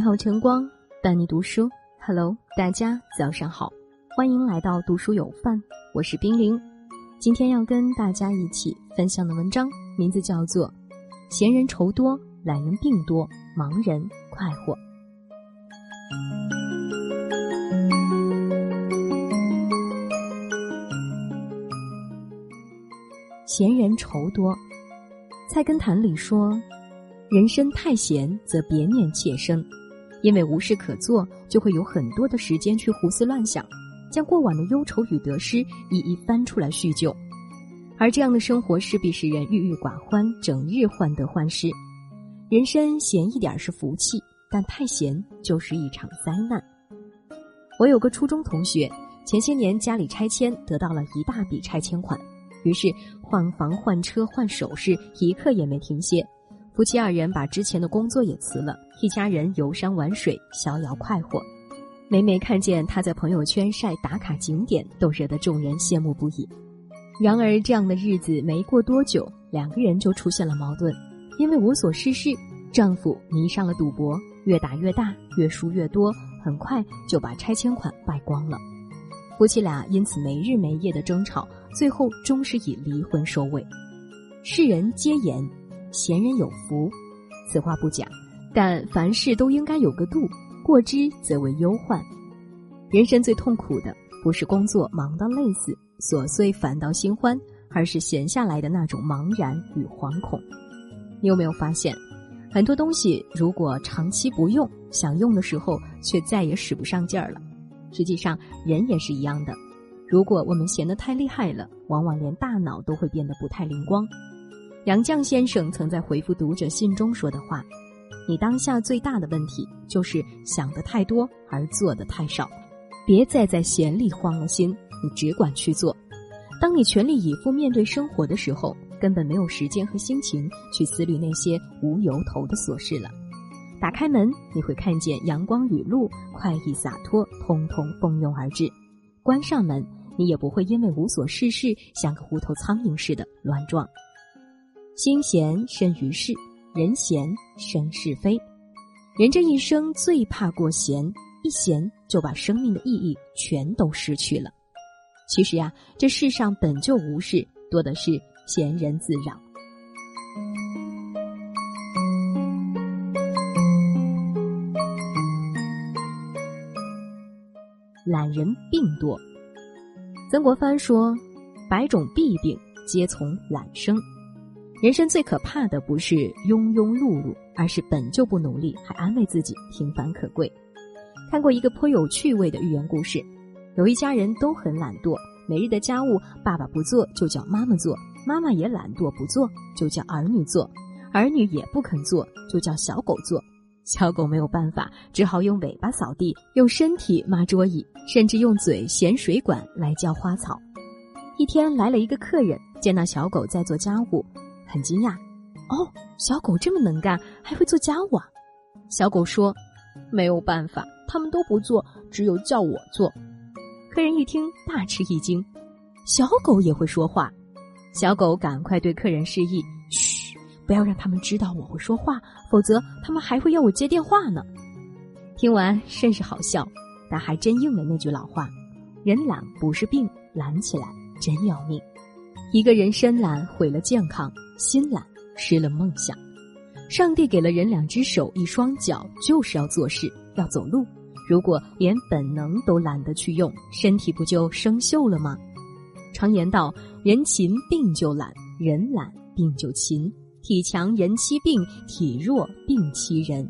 美好晨光伴你读书，Hello，大家早上好，欢迎来到读书有范，我是冰凌。今天要跟大家一起分享的文章名字叫做《闲人愁多，懒人病多，忙人快活》。闲人愁多，《菜根谭》里说：“人生太闲，则别念妾生。”因为无事可做，就会有很多的时间去胡思乱想，将过往的忧愁与得失一一翻出来叙旧，而这样的生活势必使人郁郁寡欢，整日患得患失。人生闲一点是福气，但太闲就是一场灾难。我有个初中同学，前些年家里拆迁得到了一大笔拆迁款，于是换房、换车、换首饰，一刻也没停歇。夫妻二人把之前的工作也辞了，一家人游山玩水，逍遥快活。每每看见他在朋友圈晒打卡景点，都惹得众人羡慕不已。然而，这样的日子没过多久，两个人就出现了矛盾。因为无所事事，丈夫迷上了赌博，越打越大，越输越多，很快就把拆迁款败光了。夫妻俩因此没日没夜的争吵，最后终是以离婚收尾。世人皆言。闲人有福，此话不假，但凡事都应该有个度，过之则为忧患。人生最痛苦的不是工作忙到累死，琐碎反倒心欢，而是闲下来的那种茫然与惶恐。你有没有发现，很多东西如果长期不用，想用的时候却再也使不上劲儿了？实际上，人也是一样的。如果我们闲得太厉害了，往往连大脑都会变得不太灵光。杨绛先生曾在回复读者信中说的话：“你当下最大的问题就是想的太多而做的太少，别再在闲里慌了心，你只管去做。当你全力以赴面对生活的时候，根本没有时间和心情去思虑那些无由头的琐事了。打开门，你会看见阳光雨露，快意洒脱，通通蜂拥而至；关上门，你也不会因为无所事事，像个无头苍蝇似的乱撞。”心闲胜于事，人闲生是非。人这一生最怕过闲，一闲就把生命的意义全都失去了。其实呀，这世上本就无事，多的是闲人自扰。懒人病多。曾国藩说：“百种弊病皆从懒生。”人生最可怕的不是庸庸碌碌，而是本就不努力，还安慰自己平凡可贵。看过一个颇有趣味的寓言故事，有一家人都很懒惰，每日的家务爸爸不做就叫妈妈做，妈妈也懒惰不做就叫儿女做，儿女也不肯做就叫小狗做。小狗没有办法，只好用尾巴扫地，用身体抹桌椅，甚至用嘴衔水管来浇花草。一天来了一个客人，见到小狗在做家务。很惊讶，哦，小狗这么能干，还会做家务啊！小狗说：“没有办法，他们都不做，只有叫我做。”客人一听，大吃一惊，小狗也会说话。小狗赶快对客人示意：“嘘，不要让他们知道我会说话，否则他们还会要我接电话呢。”听完甚是好笑，但还真应了那句老话：“人懒不是病，懒起来真要命。”一个人身懒毁了健康，心懒失了梦想。上帝给了人两只手一双脚，就是要做事，要走路。如果连本能都懒得去用，身体不就生锈了吗？常言道：人勤病就懒，人懒病就勤。体强人欺病，体弱病欺人。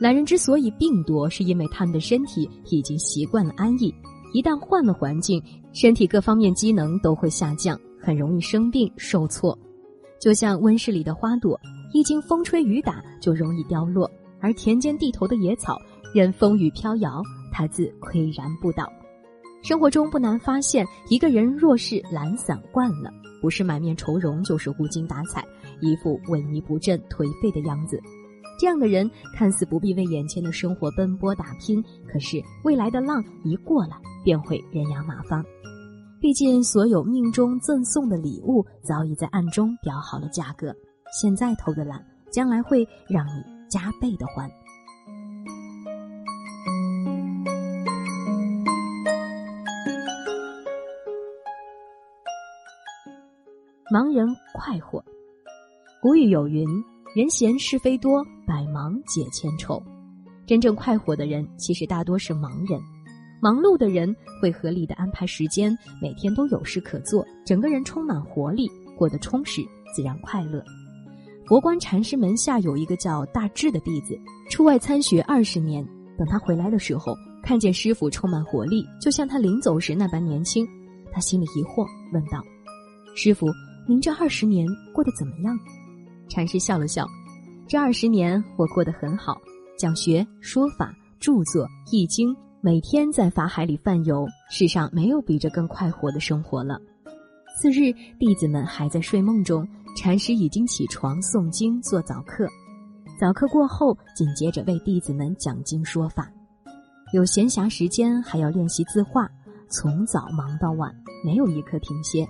懒人之所以病多，是因为他们的身体已经习惯了安逸，一旦换了环境，身体各方面机能都会下降。很容易生病受挫，就像温室里的花朵，一经风吹雨打就容易凋落；而田间地头的野草，任风雨飘摇，它自岿然不倒。生活中不难发现，一个人若是懒散惯了，不是满面愁容，就是无精打采，一副萎靡不振、颓废的样子。这样的人看似不必为眼前的生活奔波打拼，可是未来的浪一过来，便会人仰马翻。毕竟所有命中赠送的礼物早已在暗中标好了价格，现在偷个懒，将来会让你加倍的还。盲人快活，古语有云，人闲是非多，百忙解千愁，真正快活的人其实大多是盲人。忙碌的人会合理的安排时间，每天都有事可做，整个人充满活力，过得充实，自然快乐。佛光禅师门下有一个叫大智的弟子，出外参学二十年，等他回来的时候，看见师傅充满活力，就像他临走时那般年轻，他心里疑惑，问道：“师傅，您这二十年过得怎么样？”禅师笑了笑：“这二十年我过得很好，讲学、说法、著作、易经，每天在法海里泛游，世上没有比这更快活的生活了。”次日，弟子们还在睡梦中，禅师已经起床诵经做早课。早课过后，紧接着为弟子们讲经说法。有闲暇时间，还要练习字画，从早忙到晚，没有一刻停歇。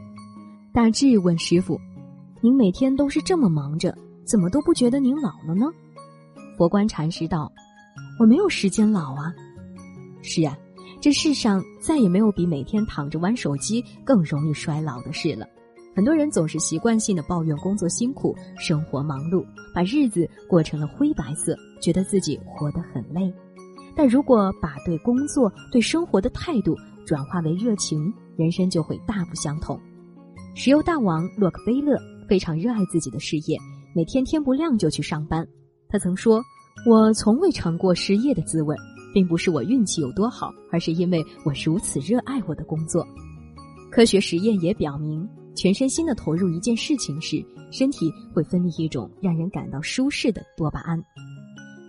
大智问师傅。您每天都是这么忙着，怎么都不觉得您老了呢？佛观禅师道：“我没有时间老啊。”是啊，这世上再也没有比每天躺着玩手机更容易衰老的事了。很多人总是习惯性的抱怨工作辛苦、生活忙碌，把日子过成了灰白色，觉得自己活得很累。但如果把对工作、对生活的态度转化为热情，人生就会大不相同。石油大王洛克菲勒。非常热爱自己的事业，每天天不亮就去上班。他曾说：“我从未尝过失业的滋味，并不是我运气有多好，而是因为我如此热爱我的工作。”科学实验也表明，全身心的投入一件事情时，身体会分泌一种让人感到舒适的多巴胺。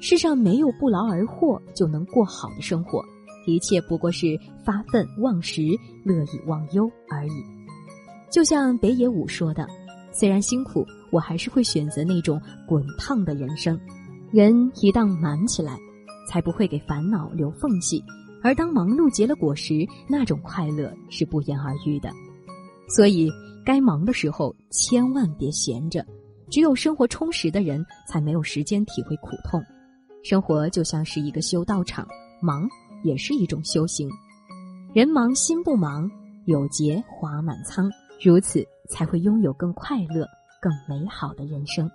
世上没有不劳而获就能过好的生活，一切不过是发愤忘食、乐以忘忧而已。就像北野武说的。虽然辛苦，我还是会选择那种滚烫的人生。人一旦忙起来，才不会给烦恼留缝隙；而当忙碌结了果实，那种快乐是不言而喻的。所以，该忙的时候千万别闲着。只有生活充实的人，才没有时间体会苦痛。生活就像是一个修道场，忙也是一种修行。人忙心不忙，有节花满仓。如此才会拥有更快乐、更美好的人生。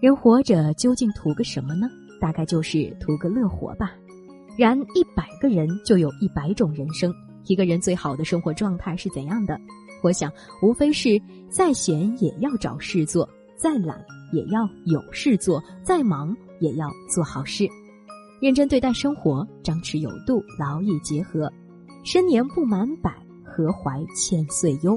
人活着究竟图个什么呢？大概就是图个乐活吧。然一百个人就有一百种人生。一个人最好的生活状态是怎样的？我想，无非是再闲也要找事做。再懒也要有事做，再忙也要做好事，认真对待生活，张弛有度，劳逸结合，身年不满百，何怀千岁忧？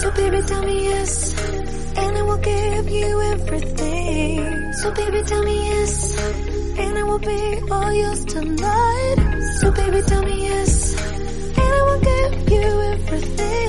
So baby, tell me yes, and I will give you everything. So baby, tell me yes, and I will be all yours tonight. So baby, tell me yes, and I will give you everything.